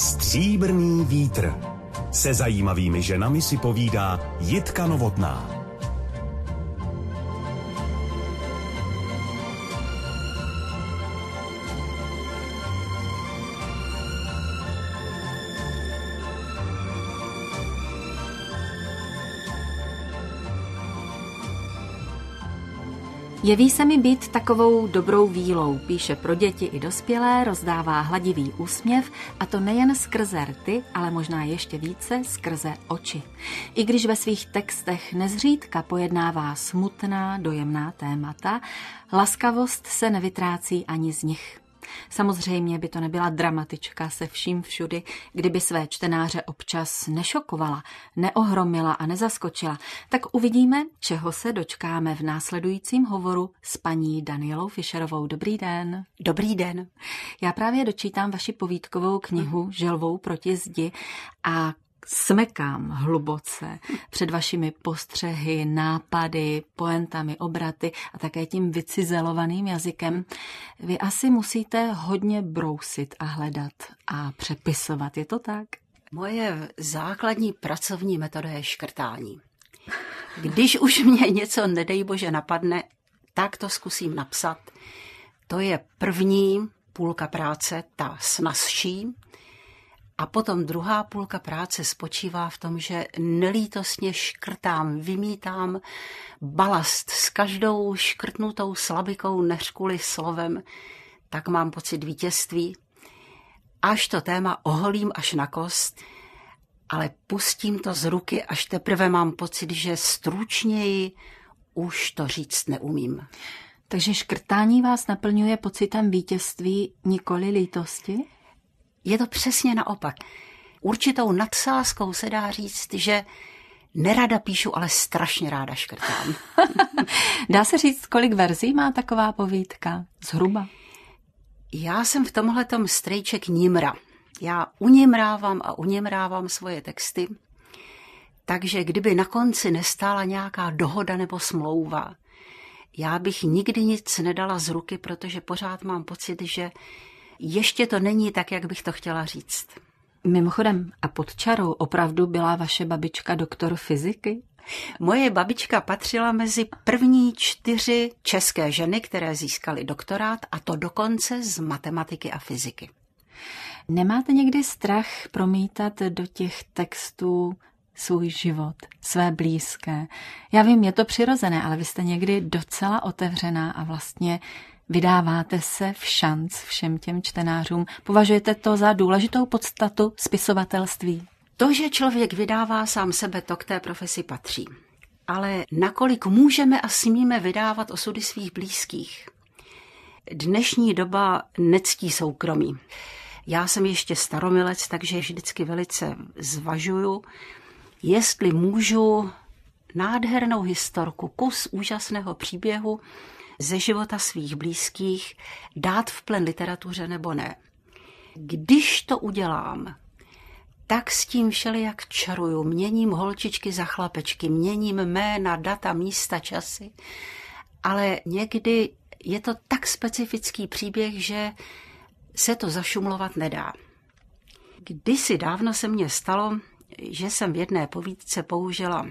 Stříbrný vítr. Se zajímavými ženami si povídá Jitka Novotná. Jeví se mi být takovou dobrou vílou, píše pro děti i dospělé, rozdává hladivý úsměv a to nejen skrze rty, ale možná ještě více skrze oči. I když ve svých textech nezřídka pojednává smutná, dojemná témata, laskavost se nevytrácí ani z nich. Samozřejmě by to nebyla dramatička se vším všudy, kdyby své čtenáře občas nešokovala, neohromila a nezaskočila. Tak uvidíme, čeho se dočkáme v následujícím hovoru s paní Danielou Fischerovou. Dobrý den. Dobrý den. Já právě dočítám vaši povídkovou knihu Želvou proti zdi a smekám hluboce před vašimi postřehy, nápady, poentami, obraty a také tím vycizelovaným jazykem. Vy asi musíte hodně brousit a hledat a přepisovat, je to tak? Moje základní pracovní metoda je škrtání. Když už mě něco, nedej bože, napadne, tak to zkusím napsat. To je první půlka práce, ta snazší, a potom druhá půlka práce spočívá v tom, že nelítostně škrtám, vymítám balast s každou škrtnutou slabikou neřkuli slovem, tak mám pocit vítězství. Až to téma oholím až na kost, ale pustím to z ruky, až teprve mám pocit, že stručněji už to říct neumím. Takže škrtání vás naplňuje pocitem vítězství, nikoli lítosti? Je to přesně naopak. Určitou nadsázkou se dá říct, že nerada píšu, ale strašně ráda škrtám. dá se říct, kolik verzí má taková povídka? Zhruba. Já jsem v tomhletom strejček Nimra. Já unimrávám a unimrávám svoje texty, takže kdyby na konci nestála nějaká dohoda nebo smlouva, já bych nikdy nic nedala z ruky, protože pořád mám pocit, že ještě to není tak, jak bych to chtěla říct. Mimochodem, a pod čarou opravdu byla vaše babička doktor fyziky? Moje babička patřila mezi první čtyři české ženy, které získaly doktorát, a to dokonce z matematiky a fyziky. Nemáte někdy strach promítat do těch textů svůj život, své blízké? Já vím, je to přirozené, ale vy jste někdy docela otevřená a vlastně Vydáváte se v šanc všem těm čtenářům. Považujete to za důležitou podstatu spisovatelství? To, že člověk vydává sám sebe, to k té profesi patří. Ale nakolik můžeme a smíme vydávat osudy svých blízkých? Dnešní doba nectí soukromí. Já jsem ještě staromilec, takže vždycky velice zvažuju, jestli můžu nádhernou historku, kus úžasného příběhu ze života svých blízkých dát v plen literatuře nebo ne. Když to udělám, tak s tím všelijak čaruju, měním holčičky za chlapečky, měním jména, data, místa, časy, ale někdy je to tak specifický příběh, že se to zašumlovat nedá. Kdysi dávno se mně stalo, že jsem v jedné povídce použila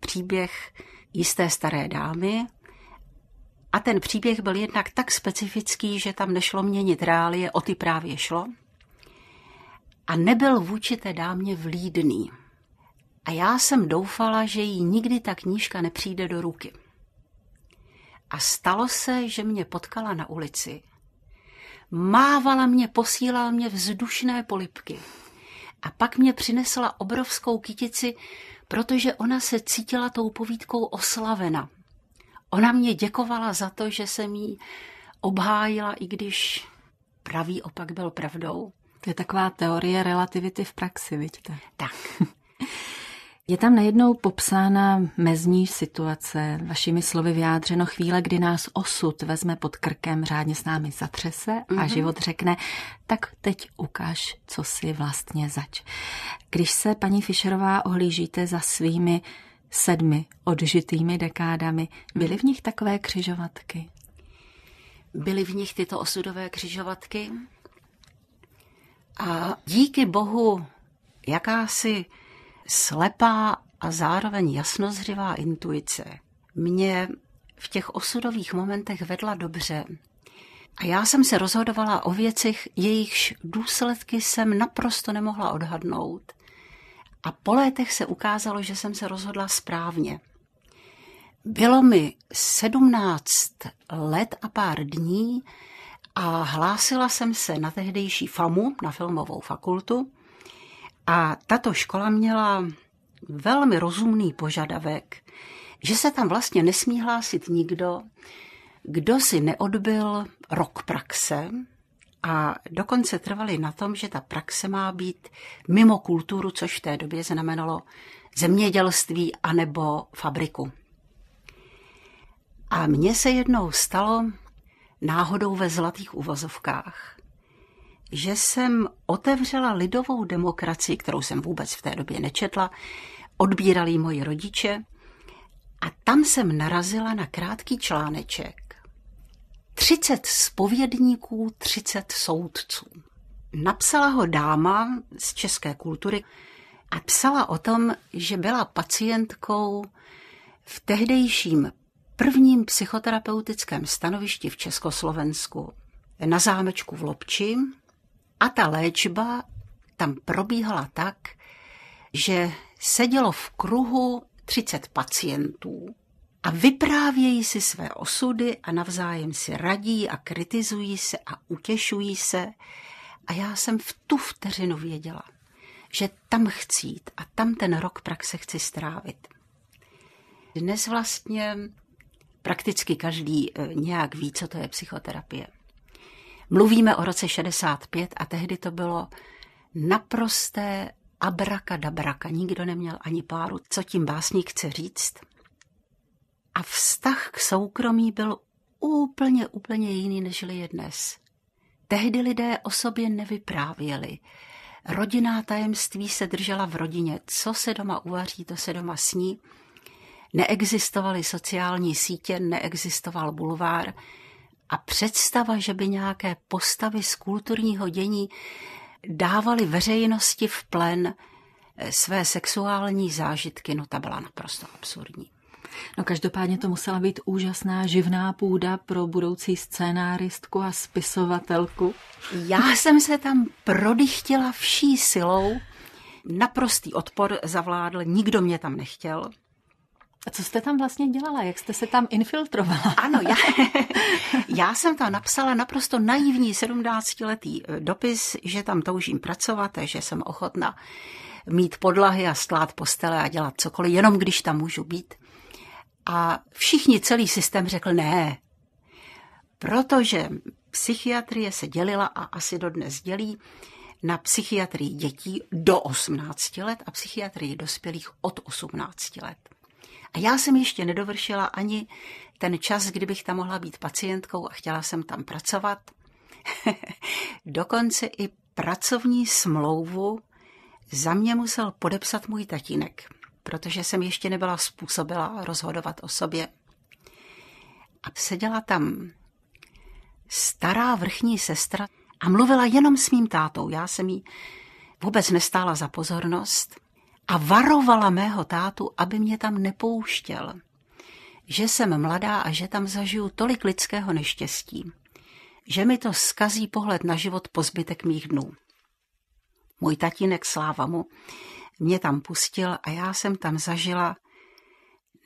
příběh jisté staré dámy, a ten příběh byl jednak tak specifický, že tam nešlo měnit reálie, o ty právě šlo. A nebyl vůči té dámě vlídný. A já jsem doufala, že jí nikdy ta knížka nepřijde do ruky. A stalo se, že mě potkala na ulici. Mávala mě, posílala mě vzdušné polipky. A pak mě přinesla obrovskou kytici, protože ona se cítila tou povídkou oslavena. Ona mě děkovala za to, že jsem jí obhájila, i když pravý opak byl pravdou. To je taková teorie relativity v praxi, vidíte? Tak. Je tam najednou popsána mezní situace, vašimi slovy vyjádřeno chvíle, kdy nás osud vezme pod krkem, řádně s námi zatřese a mm-hmm. život řekne, tak teď ukáž, co si vlastně zač. Když se, paní Fischerová, ohlížíte za svými sedmi odžitými dekádami. Byly v nich takové křižovatky? Byly v nich tyto osudové křižovatky A díky bohu jakási slepá a zároveň jasnozřivá intuice mě v těch osudových momentech vedla dobře. A já jsem se rozhodovala o věcech, jejichž důsledky jsem naprosto nemohla odhadnout. A po létech se ukázalo, že jsem se rozhodla správně. Bylo mi sedmnáct let a pár dní a hlásila jsem se na tehdejší FAMu, na filmovou fakultu. A tato škola měla velmi rozumný požadavek, že se tam vlastně nesmí hlásit nikdo, kdo si neodbil rok praxe a dokonce trvali na tom, že ta praxe má být mimo kulturu, což v té době znamenalo zemědělství anebo fabriku. A mně se jednou stalo náhodou ve zlatých uvozovkách, že jsem otevřela lidovou demokracii, kterou jsem vůbec v té době nečetla, odbírali moji rodiče a tam jsem narazila na krátký článeček. 30 spovědníků, 30 soudců. Napsala ho dáma z české kultury a psala o tom, že byla pacientkou v tehdejším prvním psychoterapeutickém stanovišti v Československu na zámečku v Lobči a ta léčba tam probíhala tak, že sedělo v kruhu 30 pacientů a vyprávějí si své osudy a navzájem si radí a kritizují se a utěšují se. A já jsem v tu vteřinu věděla, že tam chci jít a tam ten rok praxe chci strávit. Dnes vlastně prakticky každý eh, nějak ví, co to je psychoterapie. Mluvíme o roce 65 a tehdy to bylo naprosté abraka Nikdo neměl ani páru, co tím básník chce říct. A vztah k soukromí byl úplně, úplně jiný, než je dnes. Tehdy lidé o sobě nevyprávěli. Rodinná tajemství se držela v rodině. Co se doma uvaří, to se doma sní. Neexistovaly sociální sítě, neexistoval bulvár a představa, že by nějaké postavy z kulturního dění dávali veřejnosti v plen eh, své sexuální zážitky, no ta byla naprosto absurdní. No každopádně to musela být úžasná živná půda pro budoucí scénáristku a spisovatelku. Já jsem se tam prodychtila vší silou. Naprostý odpor zavládl, nikdo mě tam nechtěl. A co jste tam vlastně dělala? Jak jste se tam infiltrovala? Ano, já, já jsem tam napsala naprosto naivní 17-letý eh, dopis, že tam toužím pracovat, že jsem ochotna mít podlahy a stlát postele a dělat cokoliv, jenom když tam můžu být. A všichni, celý systém řekl ne, protože psychiatrie se dělila a asi dodnes dělí na psychiatrii dětí do 18 let a psychiatrii dospělých od 18 let. A já jsem ještě nedovršila ani ten čas, kdybych tam mohla být pacientkou a chtěla jsem tam pracovat. Dokonce i pracovní smlouvu za mě musel podepsat můj tatínek, protože jsem ještě nebyla způsobila rozhodovat o sobě. A seděla tam stará vrchní sestra a mluvila jenom s mým tátou. Já jsem jí vůbec nestála za pozornost a varovala mého tátu, aby mě tam nepouštěl. Že jsem mladá a že tam zažiju tolik lidského neštěstí, že mi to skazí pohled na život po zbytek mých dnů. Můj tatínek sláva mu mě tam pustil a já jsem tam zažila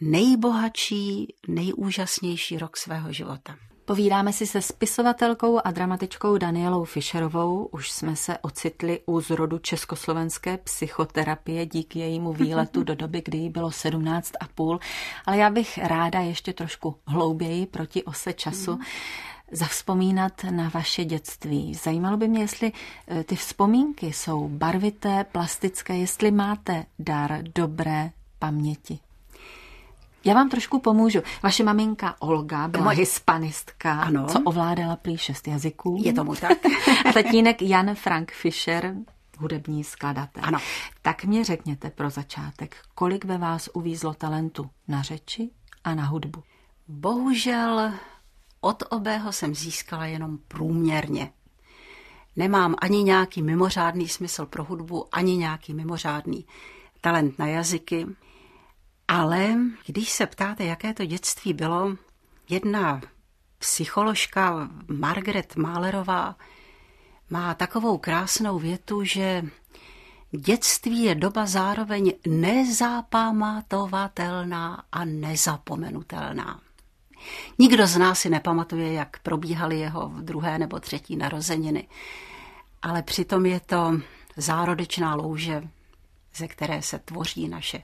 nejbohatší, nejúžasnější rok svého života. Povídáme si se spisovatelkou a dramatičkou Danielou Fischerovou. Už jsme se ocitli u zrodu československé psychoterapie díky jejímu výletu do doby, kdy jí bylo 17 a půl. Ale já bych ráda ještě trošku hlouběji proti ose času mm. Zavzpomínat na vaše dětství. Zajímalo by mě, jestli eh, ty vzpomínky jsou barvité, plastické, jestli máte dar dobré paměti. Já vám trošku pomůžu. Vaše maminka Olga byla Moje... hispanistka, ano. co ovládala prý šest jazyků. Je tomu tak. A tatínek Jan Frank Fischer, hudební skladatel. Ano. Tak mě řekněte pro začátek, kolik ve vás uvízlo talentu na řeči a na hudbu? Bohužel od obého jsem získala jenom průměrně. Nemám ani nějaký mimořádný smysl pro hudbu, ani nějaký mimořádný talent na jazyky. Ale když se ptáte, jaké to dětství bylo, jedna psycholožka Margaret Mahlerová má takovou krásnou větu, že dětství je doba zároveň nezápamatovatelná a nezapomenutelná. Nikdo z nás si nepamatuje, jak probíhaly jeho druhé nebo třetí narozeniny, ale přitom je to zárodečná louže, ze které se tvoří naše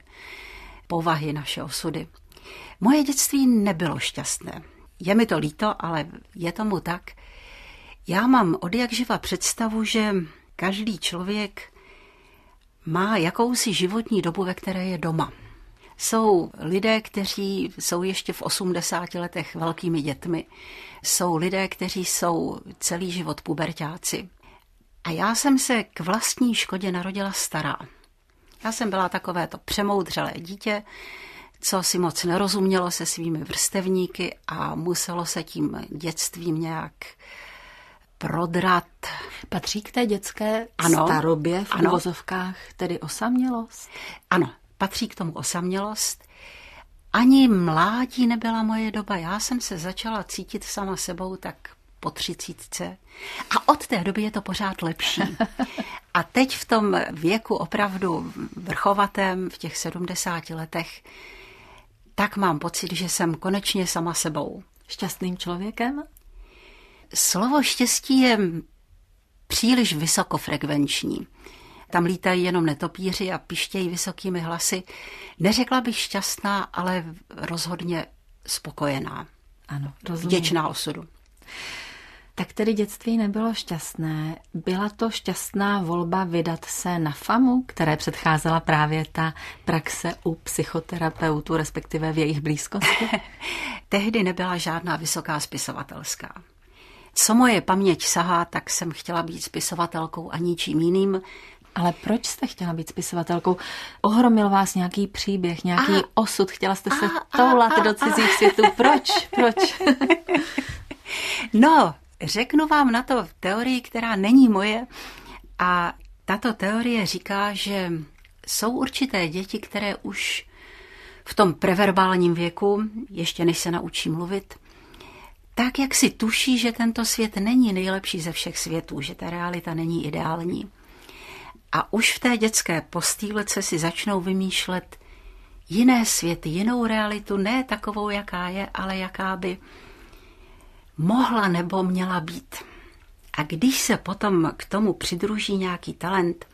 povahy, naše osudy. Moje dětství nebylo šťastné. Je mi to líto, ale je tomu tak. Já mám od jak živa představu, že každý člověk má jakousi životní dobu, ve které je doma. Jsou lidé, kteří jsou ještě v 80 letech velkými dětmi. Jsou lidé, kteří jsou celý život pubertáci. A já jsem se k vlastní škodě narodila stará. Já jsem byla takové to přemoudřelé dítě, co si moc nerozumělo se svými vrstevníky a muselo se tím dětstvím nějak prodrat. Patří k té dětské ano, starobě v ano. uvozovkách tedy osamělost? Ano, patří k tomu osamělost. Ani mládí nebyla moje doba. Já jsem se začala cítit sama sebou tak po třicítce. A od té doby je to pořád lepší. A teď v tom věku opravdu vrchovatém, v těch 70 letech, tak mám pocit, že jsem konečně sama sebou. Šťastným člověkem? Slovo štěstí je příliš vysokofrekvenční. Tam lítají jenom netopíři a pištějí vysokými hlasy. Neřekla bych šťastná, ale rozhodně spokojená. Ano, rozumím. Vděčná osudu. Tak tedy dětství nebylo šťastné. Byla to šťastná volba vydat se na FAMu, které předcházela právě ta praxe u psychoterapeutů, respektive v jejich blízkosti? Tehdy nebyla žádná vysoká spisovatelská. Co moje paměť sahá, tak jsem chtěla být spisovatelkou a ničím jiným. Ale proč jste chtěla být spisovatelkou? Ohromil vás nějaký příběh, nějaký a, osud? Chtěla jste se a, toulat a, do cizích a. světů? Proč? Proč? no, řeknu vám na to teorii, která není moje. A tato teorie říká, že jsou určité děti, které už v tom preverbálním věku, ještě než se naučí mluvit, tak jak si tuší, že tento svět není nejlepší ze všech světů, že ta realita není ideální. A už v té dětské postýlece si začnou vymýšlet jiné světy, jinou realitu, ne takovou, jaká je, ale jaká by mohla nebo měla být. A když se potom k tomu přidruží nějaký talent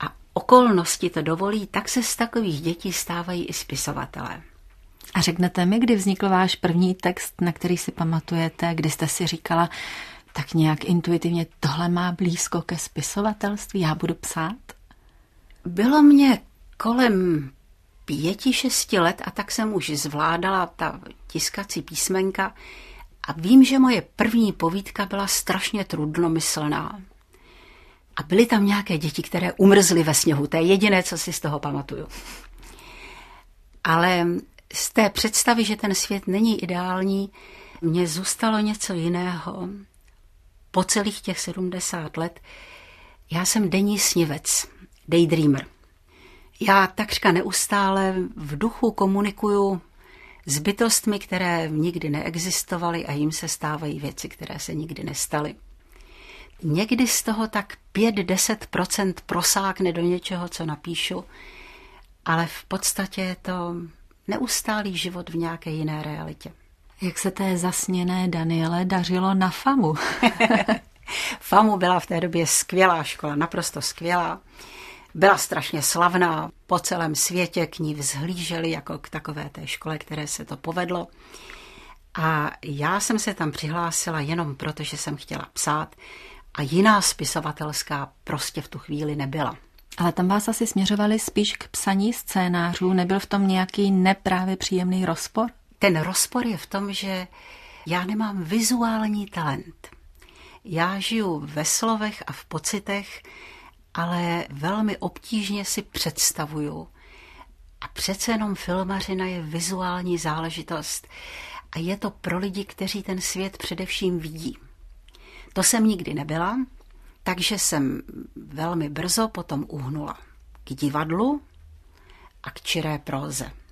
a okolnosti to dovolí, tak se z takových dětí stávají i spisovatelé. A řeknete mi, kdy vznikl váš první text, na který si pamatujete, kdy jste si říkala, tak nějak intuitivně tohle má blízko ke spisovatelství, já budu psát? Bylo mě kolem pěti, šesti let a tak jsem už zvládala ta tiskací písmenka a vím, že moje první povídka byla strašně trudnomyslná. A byly tam nějaké děti, které umrzly ve sněhu. To je jediné, co si z toho pamatuju. Ale z té představy, že ten svět není ideální, mně zůstalo něco jiného. Po celých těch 70 let já jsem denní snivec, daydreamer. Já takřka neustále v duchu komunikuju s bytostmi, které nikdy neexistovaly a jim se stávají věci, které se nikdy nestaly. Někdy z toho tak 5-10% prosákne do něčeho, co napíšu, ale v podstatě je to neustálý život v nějaké jiné realitě. Jak se té zasněné Daniele dařilo na FAMu? FAMu byla v té době skvělá škola, naprosto skvělá. Byla strašně slavná, po celém světě k ní vzhlíželi jako k takové té škole, které se to povedlo. A já jsem se tam přihlásila jenom proto, že jsem chtěla psát a jiná spisovatelská prostě v tu chvíli nebyla. Ale tam vás asi směřovali spíš k psaní scénářů. Nebyl v tom nějaký neprávě příjemný rozpor? Ten rozpor je v tom, že já nemám vizuální talent. Já žiju ve slovech a v pocitech, ale velmi obtížně si představuju. A přece jenom filmařina je vizuální záležitost a je to pro lidi, kteří ten svět především vidí. To jsem nikdy nebyla, Takže jsem velmi brzo potom uhnula k divadlu a k čiré próze.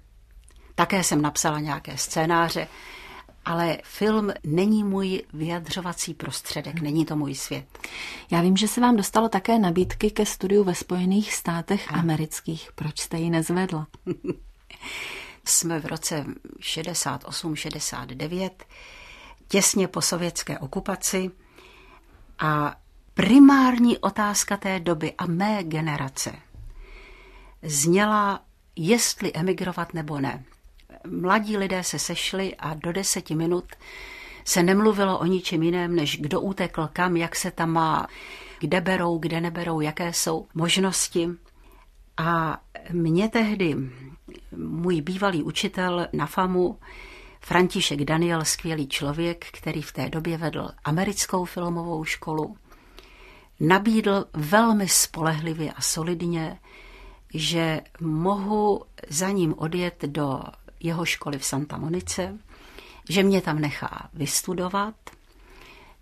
Také jsem napsala nějaké scénáře, ale film není můj vyjadřovací prostředek, není to můj svět. Já vím, že se vám dostalo také nabídky ke studiu ve Spojených státech a. amerických. Proč jste ji nezvedla? Jsme v roce 68-69, těsně po sovětské okupaci a primární otázka té doby a mé generace zněla, jestli emigrovat nebo ne mladí lidé se sešli a do deseti minut se nemluvilo o ničem jiném, než kdo utekl kam, jak se tam má, kde berou, kde neberou, jaké jsou možnosti. A mě tehdy můj bývalý učitel na FAMu, František Daniel, skvělý člověk, který v té době vedl americkou filmovou školu, nabídl velmi spolehlivě a solidně, že mohu za ním odjet do jeho školy v Santa Monice, že mě tam nechá vystudovat,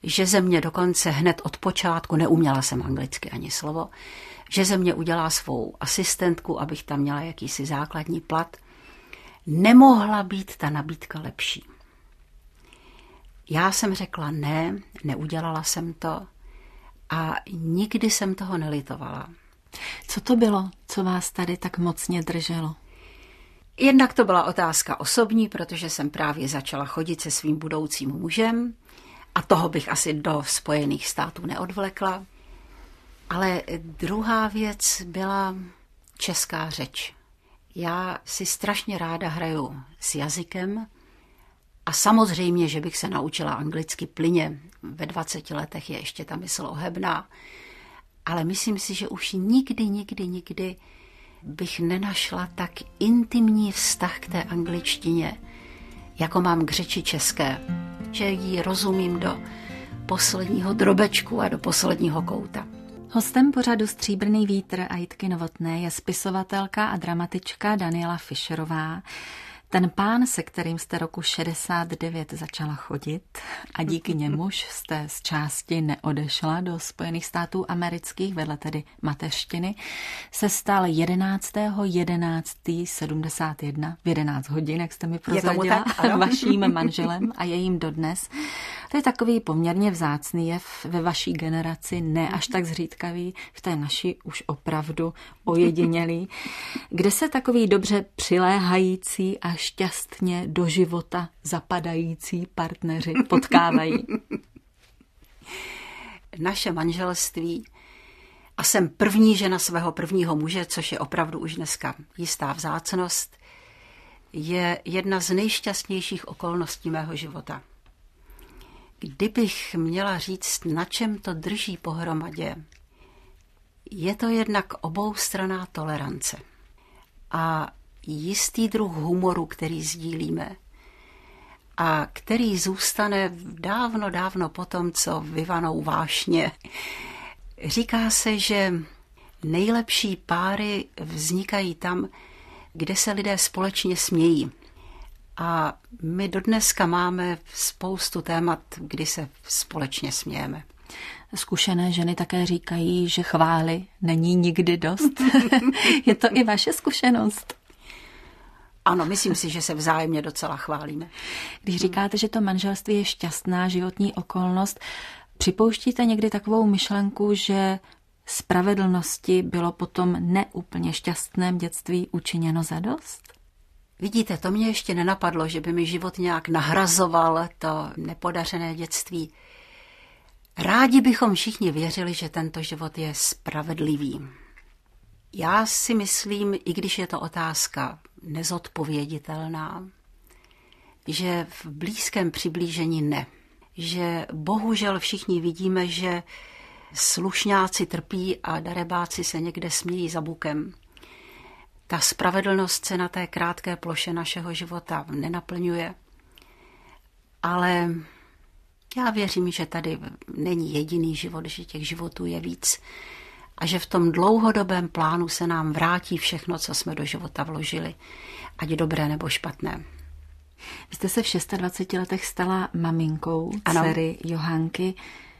že ze mě dokonce hned od počátku, neuměla jsem anglicky ani slovo, že ze mě udělá svou asistentku, abych tam měla jakýsi základní plat. Nemohla být ta nabídka lepší. Já jsem řekla ne, neudělala jsem to a nikdy jsem toho nelitovala. Co to bylo, co vás tady tak mocně drželo? Jednak to byla otázka osobní, protože jsem právě začala chodit se svým budoucím mužem a toho bych asi do Spojených států neodvlekla. Ale druhá věc byla česká řeč. Já si strašně ráda hraju s jazykem a samozřejmě, že bych se naučila anglicky plyně. Ve 20 letech je ještě ta mysl ohebná. Ale myslím si, že už nikdy, nikdy, nikdy bych nenašla tak intimní vztah k té angličtině, jako mám k řeči české, že ji rozumím do posledního drobečku a do posledního kouta. Hostem pořadu Stříbrný vítr a Jitky Novotné je spisovatelka a dramatička Daniela Fischerová. Ten pán, se kterým jste roku 69 začala chodit a díky němuž jste z části neodešla do Spojených států amerických, vedle tedy mateřštiny, se stal 11. 11. 71 v 11 hodin, jak jste mi prozradila, vaším manželem a jejím dodnes. To je takový poměrně vzácný jev ve vaší generaci, ne až tak zřídkavý, v té naší už opravdu ojedinělý, kde se takový dobře přiléhající a šťastně do života zapadající partneři potkávají. Naše manželství a jsem první žena svého prvního muže, což je opravdu už dneska jistá vzácnost, je jedna z nejšťastnějších okolností mého života. Kdybych měla říct, na čem to drží pohromadě, je to jednak oboustraná tolerance a jistý druh humoru, který sdílíme a který zůstane dávno, dávno potom, co vyvanou vášně. Říká se, že nejlepší páry vznikají tam, kde se lidé společně smějí. A my dodneska máme spoustu témat, kdy se společně smějeme. Zkušené ženy také říkají, že chvály není nikdy dost. je to i vaše zkušenost? Ano, myslím si, že se vzájemně docela chválíme. Když říkáte, že to manželství je šťastná životní okolnost, připouštíte někdy takovou myšlenku, že spravedlnosti bylo potom neúplně šťastném dětství učiněno za dost? Vidíte, to mě ještě nenapadlo, že by mi život nějak nahrazoval to nepodařené dětství. Rádi bychom všichni věřili, že tento život je spravedlivý. Já si myslím, i když je to otázka nezodpověditelná, že v blízkém přiblížení ne. Že bohužel všichni vidíme, že slušňáci trpí a darebáci se někde smějí za bukem. Ta spravedlnost se na té krátké ploše našeho života nenaplňuje. Ale já věřím, že tady není jediný život, že těch životů je víc a že v tom dlouhodobém plánu se nám vrátí všechno, co jsme do života vložili, ať dobré nebo špatné. Vy jste se v 26 letech stala maminkou ano. dcery Johánky.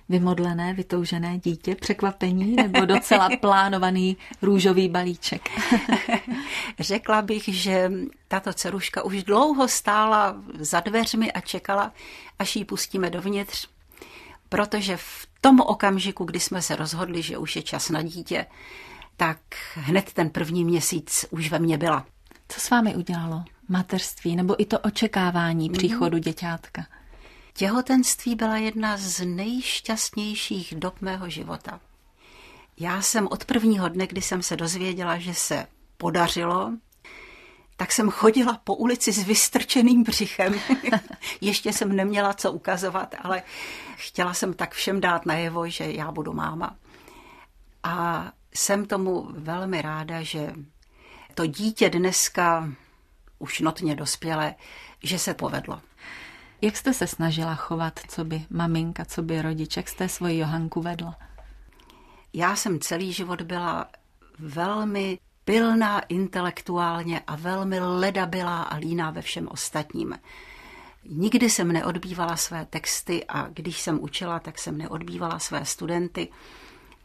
vymodlené, vytoužené dítě, překvapení nebo docela plánovaný růžový balíček? Řekla bych, že tato ceruška už dlouho stála za dveřmi a čekala, až ji pustíme dovnitř, protože v tom okamžiku, kdy jsme se rozhodli, že už je čas na dítě, tak hned ten první měsíc už ve mně byla. Co s vámi udělalo? Mateřství nebo i to očekávání mhm. příchodu děťátka? Těhotenství byla jedna z nejšťastnějších dob mého života. Já jsem od prvního dne, kdy jsem se dozvěděla, že se podařilo, tak jsem chodila po ulici s vystrčeným břichem. Ještě jsem neměla co ukazovat, ale chtěla jsem tak všem dát najevo, že já budu máma. A jsem tomu velmi ráda, že to dítě dneska už notně dospělé, že se povedlo. Jak jste se snažila chovat, co by maminka, co by rodič, jak jste svoji Johanku vedla? Já jsem celý život byla velmi pilná intelektuálně a velmi ledabilá a líná ve všem ostatním. Nikdy jsem neodbývala své texty a když jsem učila, tak jsem neodbývala své studenty,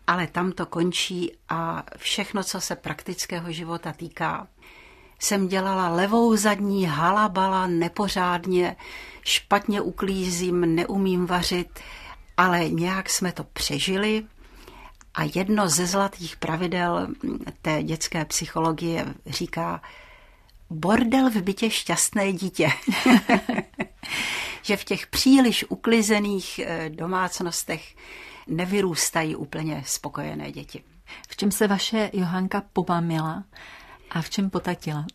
ale tam to končí a všechno, co se praktického života týká, jsem dělala levou zadní, halabala, nepořádně, špatně uklízím, neumím vařit, ale nějak jsme to přežili. A jedno ze zlatých pravidel té dětské psychologie říká, bordel v bytě šťastné dítě. že v těch příliš uklizených eh, domácnostech nevyrůstají úplně spokojené děti. V čem se vaše Johanka pomamila a v čem potatila?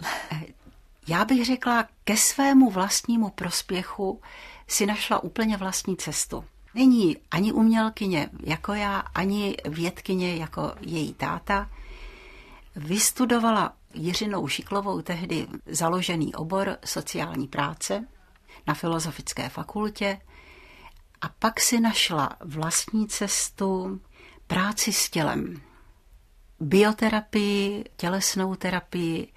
Já bych řekla, ke svému vlastnímu prospěchu si našla úplně vlastní cestu. Není ani umělkyně jako já, ani vědkyně jako její táta. Vystudovala Jiřinou Šiklovou tehdy založený obor sociální práce na Filozofické fakultě a pak si našla vlastní cestu práci s tělem bioterapii, tělesnou terapii,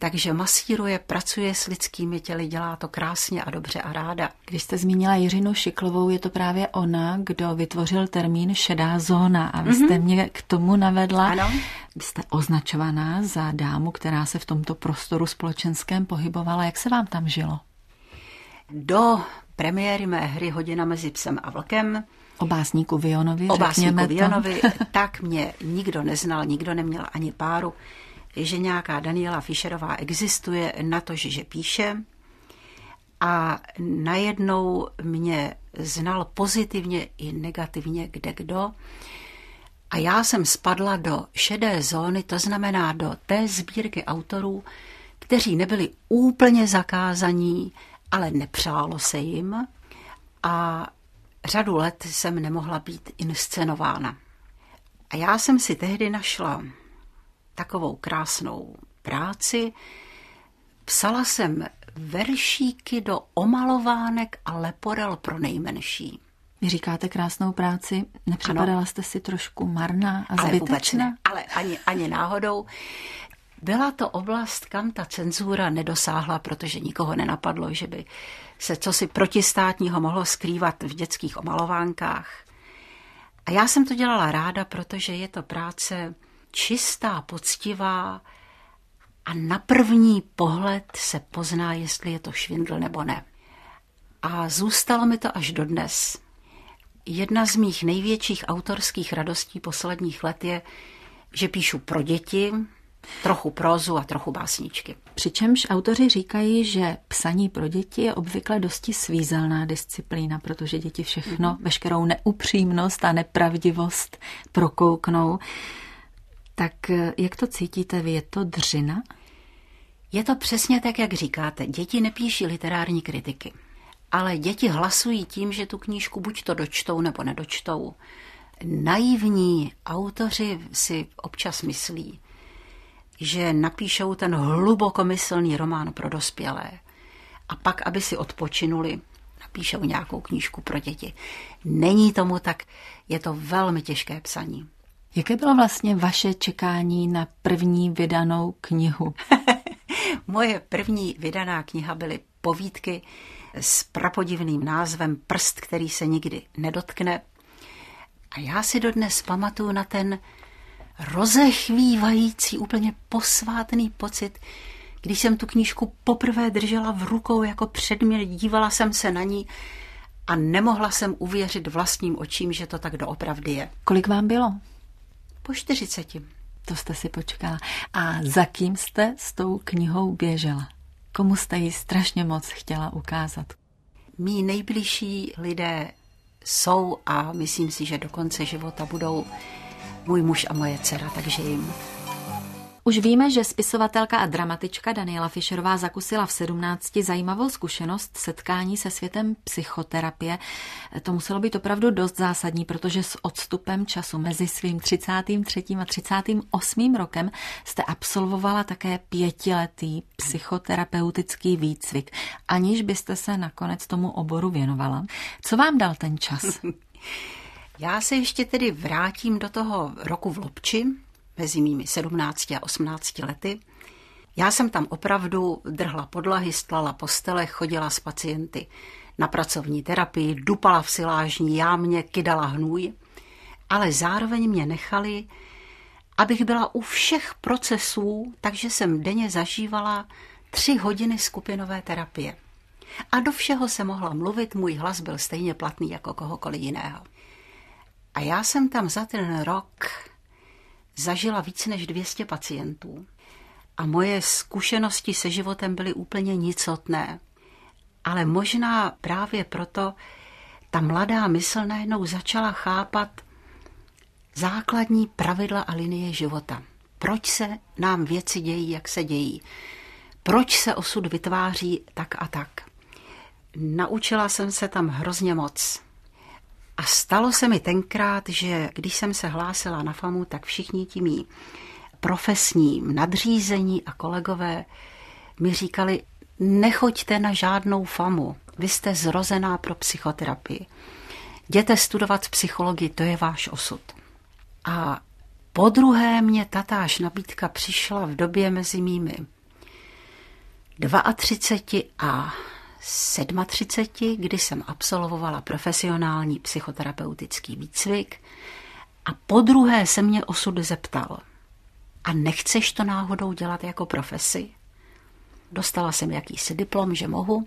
takže masíruje, pracuje s lidskými těly, dělá to krásně a dobře a ráda. Když jste zmínila Jiřinu Šiklovou, je to právě ona, kdo vytvořil termín šedá zóna a vy jste mm-hmm. mě k tomu navedla. Ano. Vy jste označovaná za dámu, která se v tomto prostoru společenském pohybovala. Jak se vám tam žilo? Do premiéry mé hry Hodina mezi psem a vlkem O básníku Vionovi, O básníku Vionovi, tak mě nikdo neznal, nikdo neměl ani páru, že nějaká Daniela Fischerová existuje na to, že píše. A najednou mě znal pozitivně i negativně kde kdo. A já jsem spadla do šedé zóny, to znamená do té sbírky autorů, kteří nebyli úplně zakázaní, ale nepřálo se jim. A řadu let jsem nemohla být inscenována. A já jsem si tehdy našla takovou krásnou práci. Psala jsem veršíky do omalovánek a leporel pro nejmenší. Vy říkáte krásnou práci, nepřipadala ano. jste si trošku marná a ale zbytečná? Ne, ale ani, ani náhodou. Byla to oblast, kam ta cenzura nedosáhla, protože nikoho nenapadlo, že by se cosi protistátního mohlo skrývat v dětských omalovánkách. A já jsem to dělala ráda, protože je to práce čistá, poctivá a na první pohled se pozná, jestli je to švindl nebo ne. A zůstalo mi to až dodnes. Jedna z mých největších autorských radostí posledních let je, že píšu pro děti, trochu prózu a trochu básničky. Přičemž autoři říkají, že psaní pro děti je obvykle dosti svízelná disciplína, protože děti všechno, mm-hmm. veškerou neupřímnost a nepravdivost prokouknou. Tak eh, jak to cítíte vy? Je to dřina? Je to přesně tak, jak říkáte. Děti nepíší literární kritiky. Ale děti hlasují tím, že tu knížku buď to dočtou nebo nedočtou. Naivní autoři si občas myslí, že napíšou ten hlubokomyslný román pro dospělé a pak, aby si odpočinuli, napíšou nějakou knížku pro děti. Není tomu tak, je to velmi těžké psaní. Jaké bylo vlastně vaše čekání na první vydanou knihu? Moje první vydaná kniha byly povídky s prapodivným názvem Prst, který se nikdy nedotkne. A já si dodnes pamatuju na ten rozechvívající, úplně posvátný pocit, když jsem tu knížku poprvé držela v rukou jako předmět, dívala jsem se na ní a nemohla jsem uvěřit vlastním očím, že to tak doopravdy je. Kolik vám bylo? Po 40. To jste si počkala. A za kým jste s tou knihou běžela? Komu jste ji strašně moc chtěla ukázat? Mí nejbližší lidé jsou a myslím si, že do konce života budou můj muž a moje dcera, takže jim už víme, že spisovatelka a dramatička Daniela Fischerová zakusila v 17 zajímavou zkušenost setkání se světem psychoterapie. To muselo být opravdu dost zásadní, protože s odstupem času mezi svým 33. a 38. rokem jste absolvovala také pětiletý psychoterapeutický výcvik, aniž byste se nakonec tomu oboru věnovala. Co vám dal ten čas? Já se ještě tedy vrátím do toho roku v Lobči, mezi mými 17 a 18 lety. Já jsem tam opravdu drhla podlahy, stlala postele, chodila s pacienty na pracovní terapii, dupala v silážní jámě, kydala hnůj, ale zároveň mě nechali, abych byla u všech procesů, takže jsem denně zažívala tři hodiny skupinové terapie. A do všeho se mohla mluvit, můj hlas byl stejně platný jako kohokoliv jiného. A já jsem tam za ten rok zažila více než 200 pacientů a moje zkušenosti se životem byly úplně nicotné. Ale možná právě proto ta mladá mysl najednou začala chápat základní pravidla a linie života. Proč se nám věci dějí, jak se dějí? Proč se osud vytváří tak a tak? Naučila jsem se tam hrozně moc. A stalo se mi tenkrát, že když jsem se hlásila na FAMu, tak všichni ti mý profesní nadřízení a kolegové mi říkali, nechoďte na žádnou FAMu, vy jste zrozená pro psychoterapii. Jděte studovat psychologii, to je váš osud. A po druhé mě tatáž nabídka přišla v době mezi mými 32 a 37, kdy jsem absolvovala profesionální psychoterapeutický výcvik a po druhé se mě osud zeptal, a nechceš to náhodou dělat jako profesi? Dostala jsem jakýsi diplom, že mohu.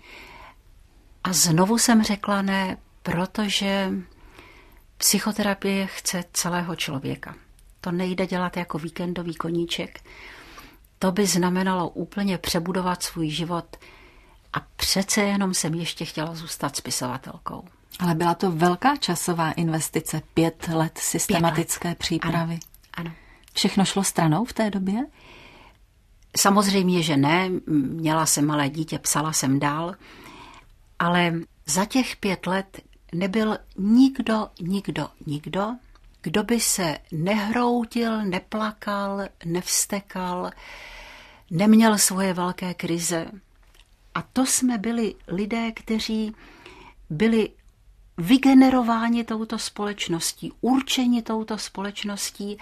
A znovu jsem řekla ne, protože psychoterapie chce celého člověka. To nejde dělat jako víkendový koníček. To by znamenalo úplně přebudovat svůj život a přece jenom jsem ještě chtěla zůstat spisovatelkou. Ale byla to velká časová investice, pět let systematické pět let. přípravy. Ano, ano. Všechno šlo stranou v té době? Samozřejmě, že ne. Měla jsem malé dítě, psala jsem dál, ale za těch pět let nebyl nikdo, nikdo, nikdo, kdo by se nehroutil, neplakal, nevstekal, neměl svoje velké krize. A to jsme byli lidé, kteří byli vygenerováni touto společností, určeni touto společností,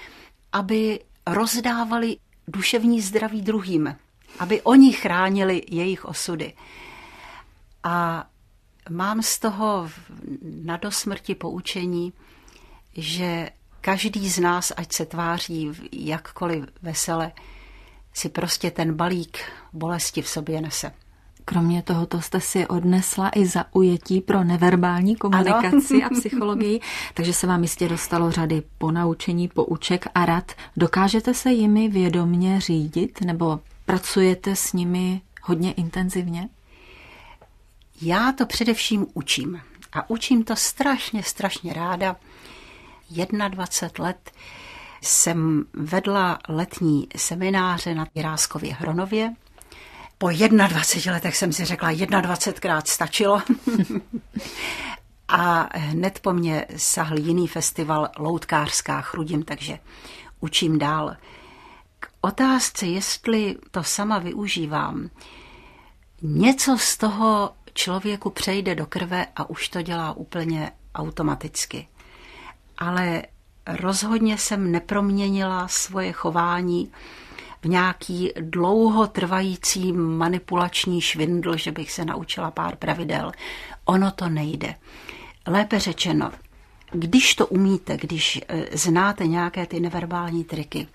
aby rozdávali duševní zdraví druhým, aby oni chránili jejich osudy. A mám z toho na dosmrti poučení, že každý z nás, ať se tváří jakkoliv vesele, si prostě ten balík bolesti v sobě nese. Kromě tohoto jste si odnesla i zaujetí pro neverbální komunikaci ano. a psychologii, takže se vám jistě dostalo řady ponaučení, pouček a rad. Dokážete se jimi vědomně řídit nebo pracujete s nimi hodně intenzivně? Já to především učím. A učím to strašně, strašně ráda. 21 let jsem vedla letní semináře na Jiráskově Hronově po 21 letech jsem si řekla, 21krát stačilo. a hned po mně sahl jiný festival Loutkářská chrudim, takže učím dál. K otázce, jestli to sama využívám, něco z toho člověku přejde do krve a už to dělá úplně automaticky. Ale rozhodně jsem neproměnila svoje chování v nějaký dlouhotrvající manipulační švindl, že bych se naučila pár pravidel. Ono to nejde. Lépe řečeno, Když to umíte, když eh, znáte nějaké ty neverbální triky,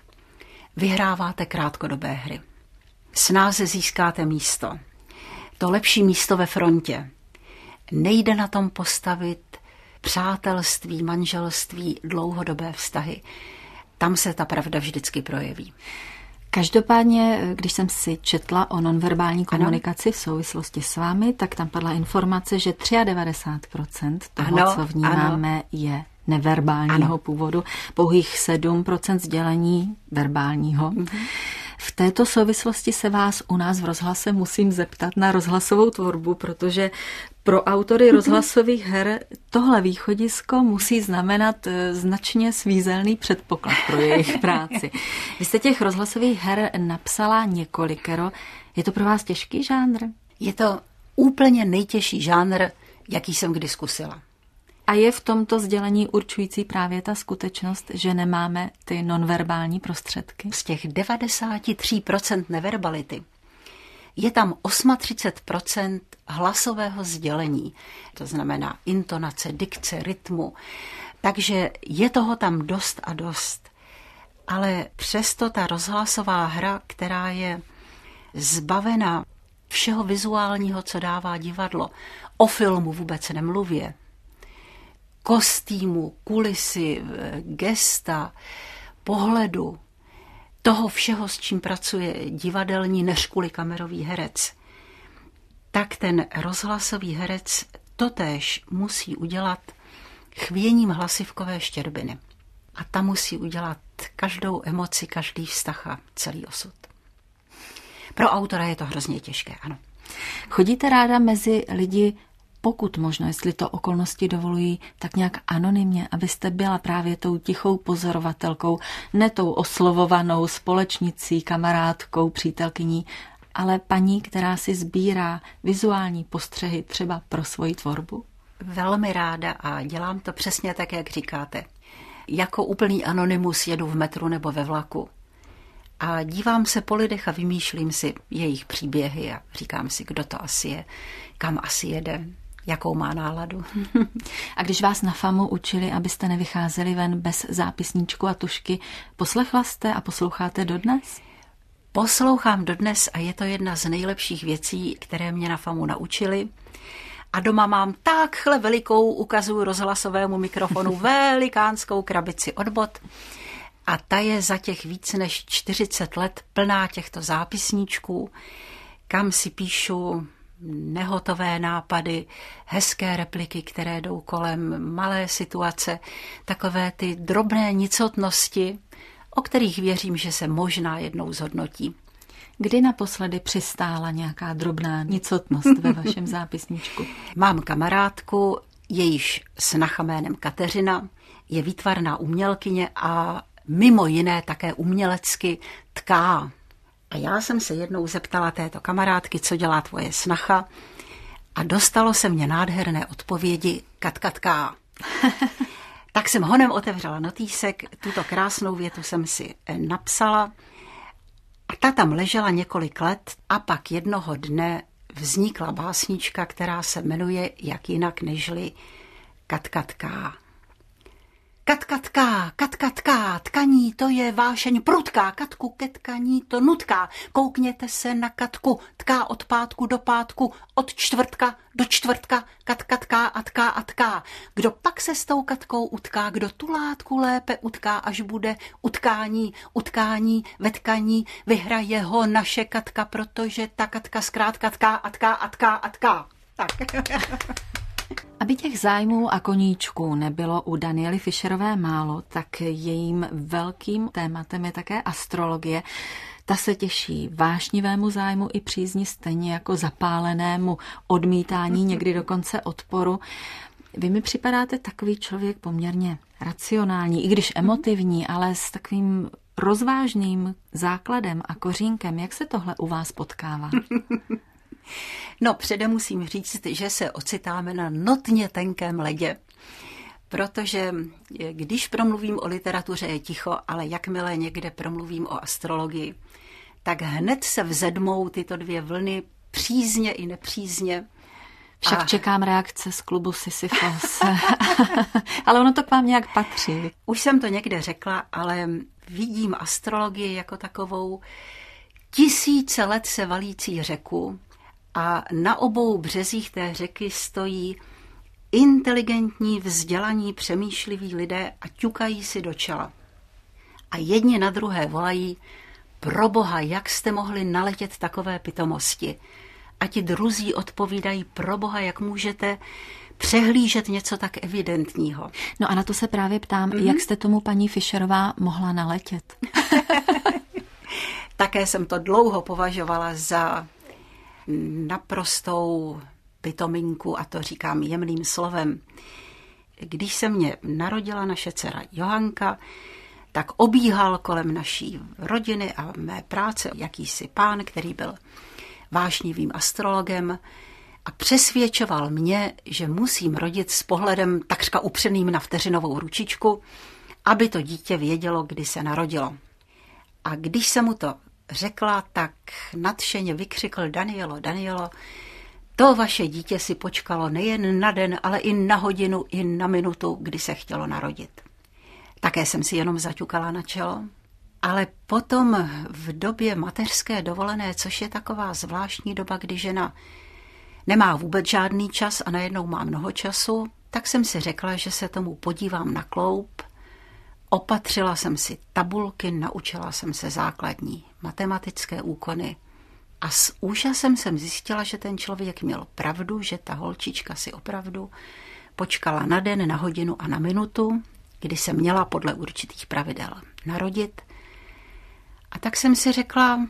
vyhráváte krátkodobé hry. Snáze získáte místo. To lepší místo ve frontě. Nejde na tom postavit přátelství, manželství, dlouhodobé vztahy. Tam se ta pravda vždycky projeví. Každopádně, když jsem si četla o nonverbální komunikaci ano. v souvislosti s vámi, tak tam padla informace, že 93% toho, ano, co vnímáme, ano. je neverbálního ano. původu, pouhých 7% sdělení verbálního. Mm-hmm. V této souvislosti se vás u nás v rozhlase musím zeptat na rozhlasovou tvorbu, protože pro autory mhm. rozhlasových her tohle východisko musí znamenat eh, značně svízelný předpoklad pro jejich práci. Vy jste těch rozhlasových her napsala několikero. Je to pro vás těžký žánr? Je to úplně nejtěžší žánr, jaký jsem kdy zkusila. A je v tomto sdělení určující právě ta skutečnost, že nemáme ty nonverbální prostředky? Z těch 93% neverbality je tam 38% hlasového sdělení, to znamená intonace, dikce, rytmu. Takže je toho tam dost a dost. Ale přesto ta rozhlasová hra, která je zbavena všeho vizuálního, co dává divadlo, o filmu vůbec nemluvě, kostýmu, kulisy, gesta, pohledu, toho všeho, s čím pracuje divadelní než kvůli kamerový herec, tak ten rozhlasový herec totéž musí udělat chvěním hlasivkové štěrbiny. A ta musí udělat každou emoci, každý vztah a celý osud. Pro autora je to hrozně těžké, ano. Chodíte ráda mezi lidi pokud možno, jestli to okolnosti dovolují, tak nějak anonymně, abyste byla právě tou tichou pozorovatelkou, ne tou oslovovanou společnicí, kamarádkou, přítelkyní, ale paní, která si sbírá vizuální postřehy třeba pro svoji tvorbu? Velmi ráda a dělám to přesně tak, jak říkáte. Jako úplný anonymus jedu v metru nebo ve vlaku. A dívám se po lidech a vymýšlím si jejich příběhy a říkám si, kdo to asi je, kam asi jede, jakou má náladu. a když vás na FAMu učili, abyste nevycházeli ven bez zápisníčku a tušky, poslechla jste a posloucháte dodnes? Poslouchám dodnes a je to jedna z nejlepších věcí, které mě na FAMu naučili. A doma mám takhle velikou, ukazuju rozhlasovému mikrofonu, velikánskou krabici od bot. A ta je za těch víc než 40 let plná těchto zápisníčků, kam si píšu nehotové nápady, hezké repliky, které jdou kolem, malé situace, takové ty drobné nicotnosti, o kterých věřím, že se možná jednou zhodnotí. Kdy naposledy přistála nějaká drobná nicotnost ve vašem zápisníčku? Mám kamarádku, jejíž snacha jménem Kateřina, je výtvarná umělkyně a mimo jiné také umělecky tká a já jsem se jednou zeptala této kamarádky, co dělá tvoje snacha a dostalo se mě nádherné odpovědi katkatká. tak jsem honem otevřela notýsek, tuto krásnou větu jsem si eh, napsala a ta tam ležela několik let a pak jednoho dne vznikla básnička, která se jmenuje jak jinak nežli Katkatká. Katkatká, katkatká, tkaní, to je vášeň prudká, katku ke tkaní to nutká. Koukněte se na katku, tká od pátku do pátku, od čtvrtka do čtvrtka, katkatká a tká a tká. Kdo pak se s tou katkou utká, kdo tu látku lépe utká, až bude utkání, utkání, ve tkaní, vyhraje ho naše katka, protože ta katka zkrátka tká a tká a tká a tká. Tak. Aby těch zájmů a koníčků nebylo u Daniely Fischerové málo, tak jejím velkým tématem je také astrologie. Ta se těší vášnivému zájmu i přízni stejně jako zapálenému odmítání, někdy dokonce odporu. Vy mi připadáte takový člověk poměrně racionální, i když emotivní, ale s takovým rozvážným základem a kořínkem. Jak se tohle u vás potkává? No, předem musím říct, že se ocitáme na notně tenkém ledě, protože když promluvím o literatuře je ticho, ale jakmile někde promluvím o astrologii, tak hned se vzedmou tyto dvě vlny přízně i nepřízně. Však a... čekám reakce z klubu Sisyphos. ale ono to k vám nějak patří. Už jsem to někde řekla, ale vidím astrologii jako takovou tisíce let se valící řeku a na obou březích té řeky stojí inteligentní, vzdělaní, přemýšliví lidé a ťukají si do čela. A jedni na druhé volají, pro boha, jak jste mohli naletět takové pitomosti? A ti druzí odpovídají, pro boha, jak můžete přehlížet něco tak evidentního. No a na to se právě ptám, mm-hmm. jak jste tomu paní Fischerová mohla naletět? Také jsem to dlouho považovala za naprostou pitominku, a to říkám jemným slovem. Když se mě narodila naše dcera Johanka, tak obíhal kolem naší rodiny a mé práce jakýsi pán, který byl vášnivým astrologem a přesvědčoval mě, že musím rodit s pohledem takřka upřeným na vteřinovou ručičku, aby to dítě vědělo, kdy se narodilo. A když se mu to řekla, tak nadšeně vykřikl Danielo, Danielo, to vaše dítě si počkalo nejen na den, ale i na hodinu, i na minutu, kdy se chtělo narodit. Také jsem si jenom zaťukala na čelo. Ale potom v době mateřské dovolené, což je taková zvláštní doba, kdy žena nemá vůbec žádný čas a najednou má mnoho času, tak jsem si řekla, že se tomu podívám na kloup. Opatřila jsem si tabulky, naučila jsem se základní matematické úkony a s úžasem jsem zjistila, že ten člověk měl pravdu, že ta holčička si opravdu počkala na den, na hodinu a na minutu, kdy se měla podle určitých pravidel narodit. A tak jsem si řekla,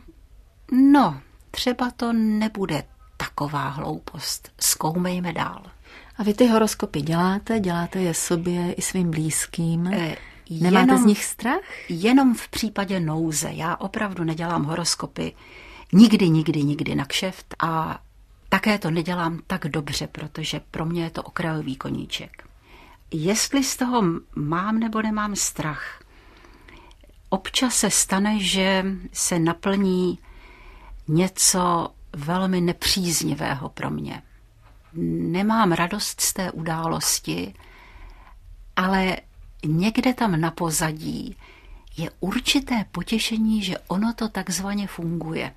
no, třeba to nebude taková hloupost. Zkoumejme dál. A vy ty horoskopy děláte? Děláte je sobě i svým blízkým? Nemáte jenom, z nich strach? Jenom v případě nouze. Já opravdu nedělám horoskopy nikdy, nikdy, nikdy na kšeft a také to nedělám tak dobře, protože pro mě je to okrajový koníček. Jestli z toho mám nebo nemám strach, občas se stane, že se naplní něco velmi nepříznivého pro mě. Nemám radost z té události, ale někde tam na pozadí je určité potěšení, že ono to takzvaně funguje.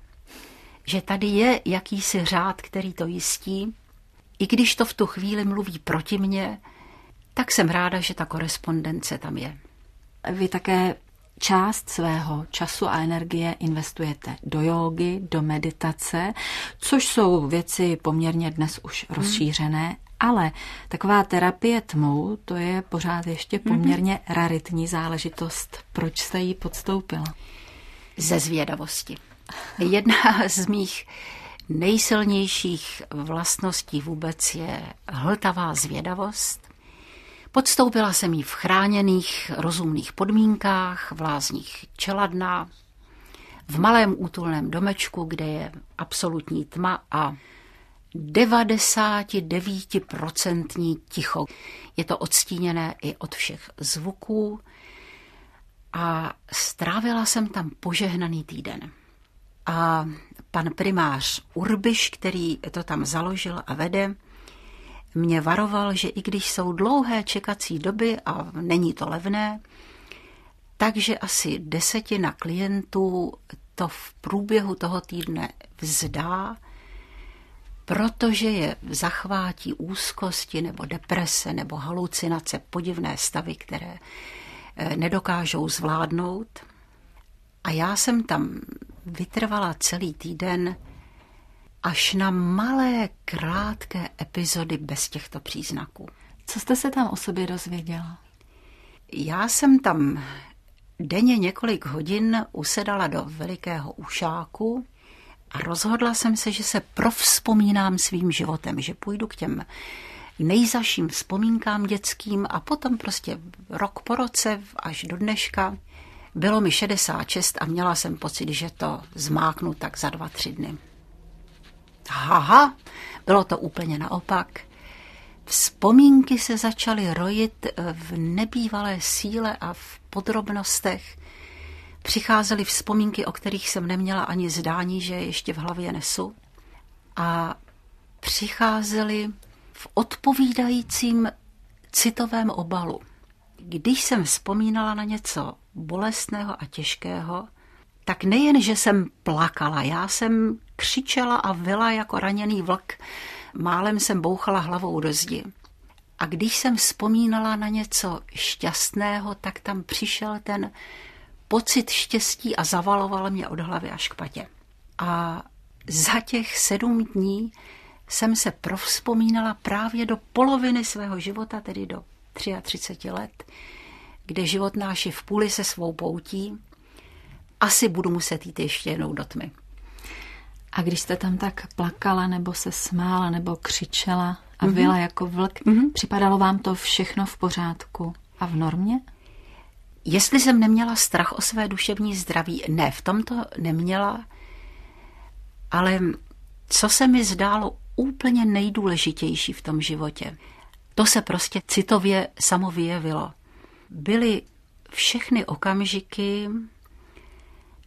Že tady je jakýsi řád, který to jistí, i když to v tu chvíli mluví proti mně, tak jsem ráda, že ta korespondence tam je. Vy také část svého času a energie investujete do jógy, do meditace, což jsou věci poměrně dnes už hmm. rozšířené, ale taková terapie tmou, to je pořád ještě mhm. poměrně mm-hmm. raritní záležitost. Proč jste ji podstoupila? Ze zvědavosti. Jedna z mých nejsilnějších vlastností vůbec je hltavá zvědavost Podstoupila jsem ji v chráněných rozumných podmínkách, v lázních Čeladná, v malém útulném domečku, kde je absolutní tma a 99% ticho. Je to odstíněné i od všech zvuků a strávila jsem tam požehnaný týden. A pan primář Urbiš, který to tam založil a vede, mě varoval, že i když jsou dlouhé čekací doby a není to levné, takže asi desetina klientů to v průběhu toho týdne vzdá, protože je zachvátí úzkosti nebo deprese nebo halucinace, podivné stavy, které eh, nedokážou zvládnout. A já jsem tam vytrvala celý týden až na malé, krátké epizody bez těchto příznaků. Co jste se tam o sobě dozvěděla? Já jsem tam denně několik hodin usedala do velikého ušáku a rozhodla jsem se, že se provzpomínám svým životem, že půjdu k těm nejzaším vzpomínkám dětským a potom prostě rok po roce až do dneška. Bylo mi 66 a měla jsem pocit, že to zmáknu tak za dva, tři dny. Haha, bylo to úplně naopak. Vzpomínky se začaly rojit v nebývalé síle a v podrobnostech. Přicházely vzpomínky, o kterých jsem neměla ani zdání, že ještě v hlavě nesu. A přicházely v odpovídajícím citovém obalu. Když jsem vzpomínala na něco bolestného a těžkého, tak nejen, že jsem plakala, já jsem křičela a vyla jako raněný vlk, málem jsem bouchala hlavou do zdi. A když jsem vzpomínala na něco šťastného, tak tam přišel ten pocit štěstí a zavaloval mě od hlavy až k patě. A za těch sedm dní jsem se provzpomínala právě do poloviny svého života, tedy do 33 let, kde život náš je v půli se svou poutí. Asi budu muset jít ještě jednou do tmy. A když jste tam tak plakala, nebo se smála, nebo křičela a mm-hmm. vyla jako vlk, mm-hmm. připadalo vám to všechno v pořádku a v normě? Jestli jsem neměla strach o své duševní zdraví, ne, v tomto neměla, ale co se mi zdálo úplně nejdůležitější v tom životě, to se prostě citově samo vyjevilo. Byly všechny okamžiky,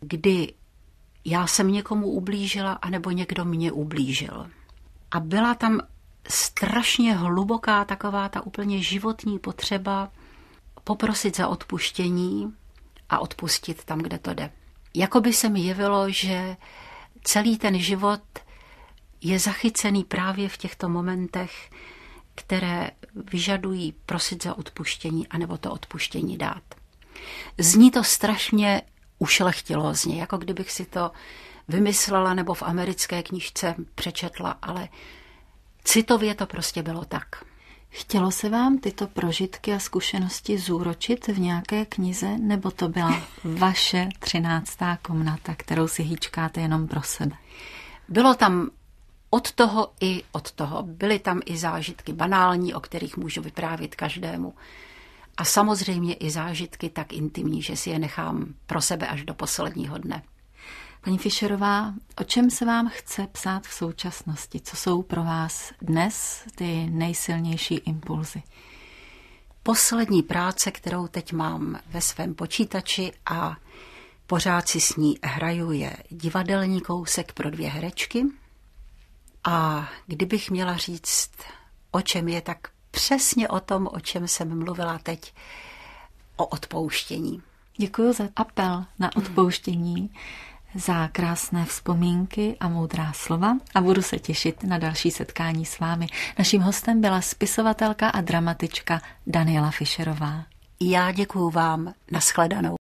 kdy já jsem někomu ublížila, anebo někdo mě ublížil. A byla tam strašně hluboká taková ta úplně životní potřeba poprosit za odpuštění a odpustit tam, kde to jde. Jakoby se mi jevilo, že celý ten život je zachycený právě v těchto momentech, které vyžadují prosit za odpuštění anebo to odpuštění dát. Zní to strašně ušlechtilozně, jako kdybych si to vymyslela nebo v americké knižce přečetla, ale citově to prostě bylo tak. Chtělo se vám tyto prožitky a zkušenosti zúročit v nějaké knize, nebo to byla vaše třináctá komnata, kterou si hýčkáte jenom pro sebe? Bylo tam od toho i od toho. Byly tam i zážitky banální, o kterých můžu vyprávět každému. A samozřejmě i zážitky tak intimní, že si je nechám pro sebe až do posledního dne. Paní Fischerová, o čem se vám chce psát v současnosti? Co jsou pro vás dnes ty nejsilnější impulzy? Poslední práce, kterou teď mám ve svém počítači a pořád si s ní hraju, je divadelní kousek pro dvě herečky. A kdybych měla říct, o čem je, tak přesně o tom, o čem jsem mluvila teď, o odpouštění. Děkuji za apel na odpouštění za krásné vzpomínky a moudrá slova a budu se těšit na další setkání s vámi. Naším hostem byla spisovatelka a dramatička Daniela Fischerová. Já děkuji vám. Naschledanou.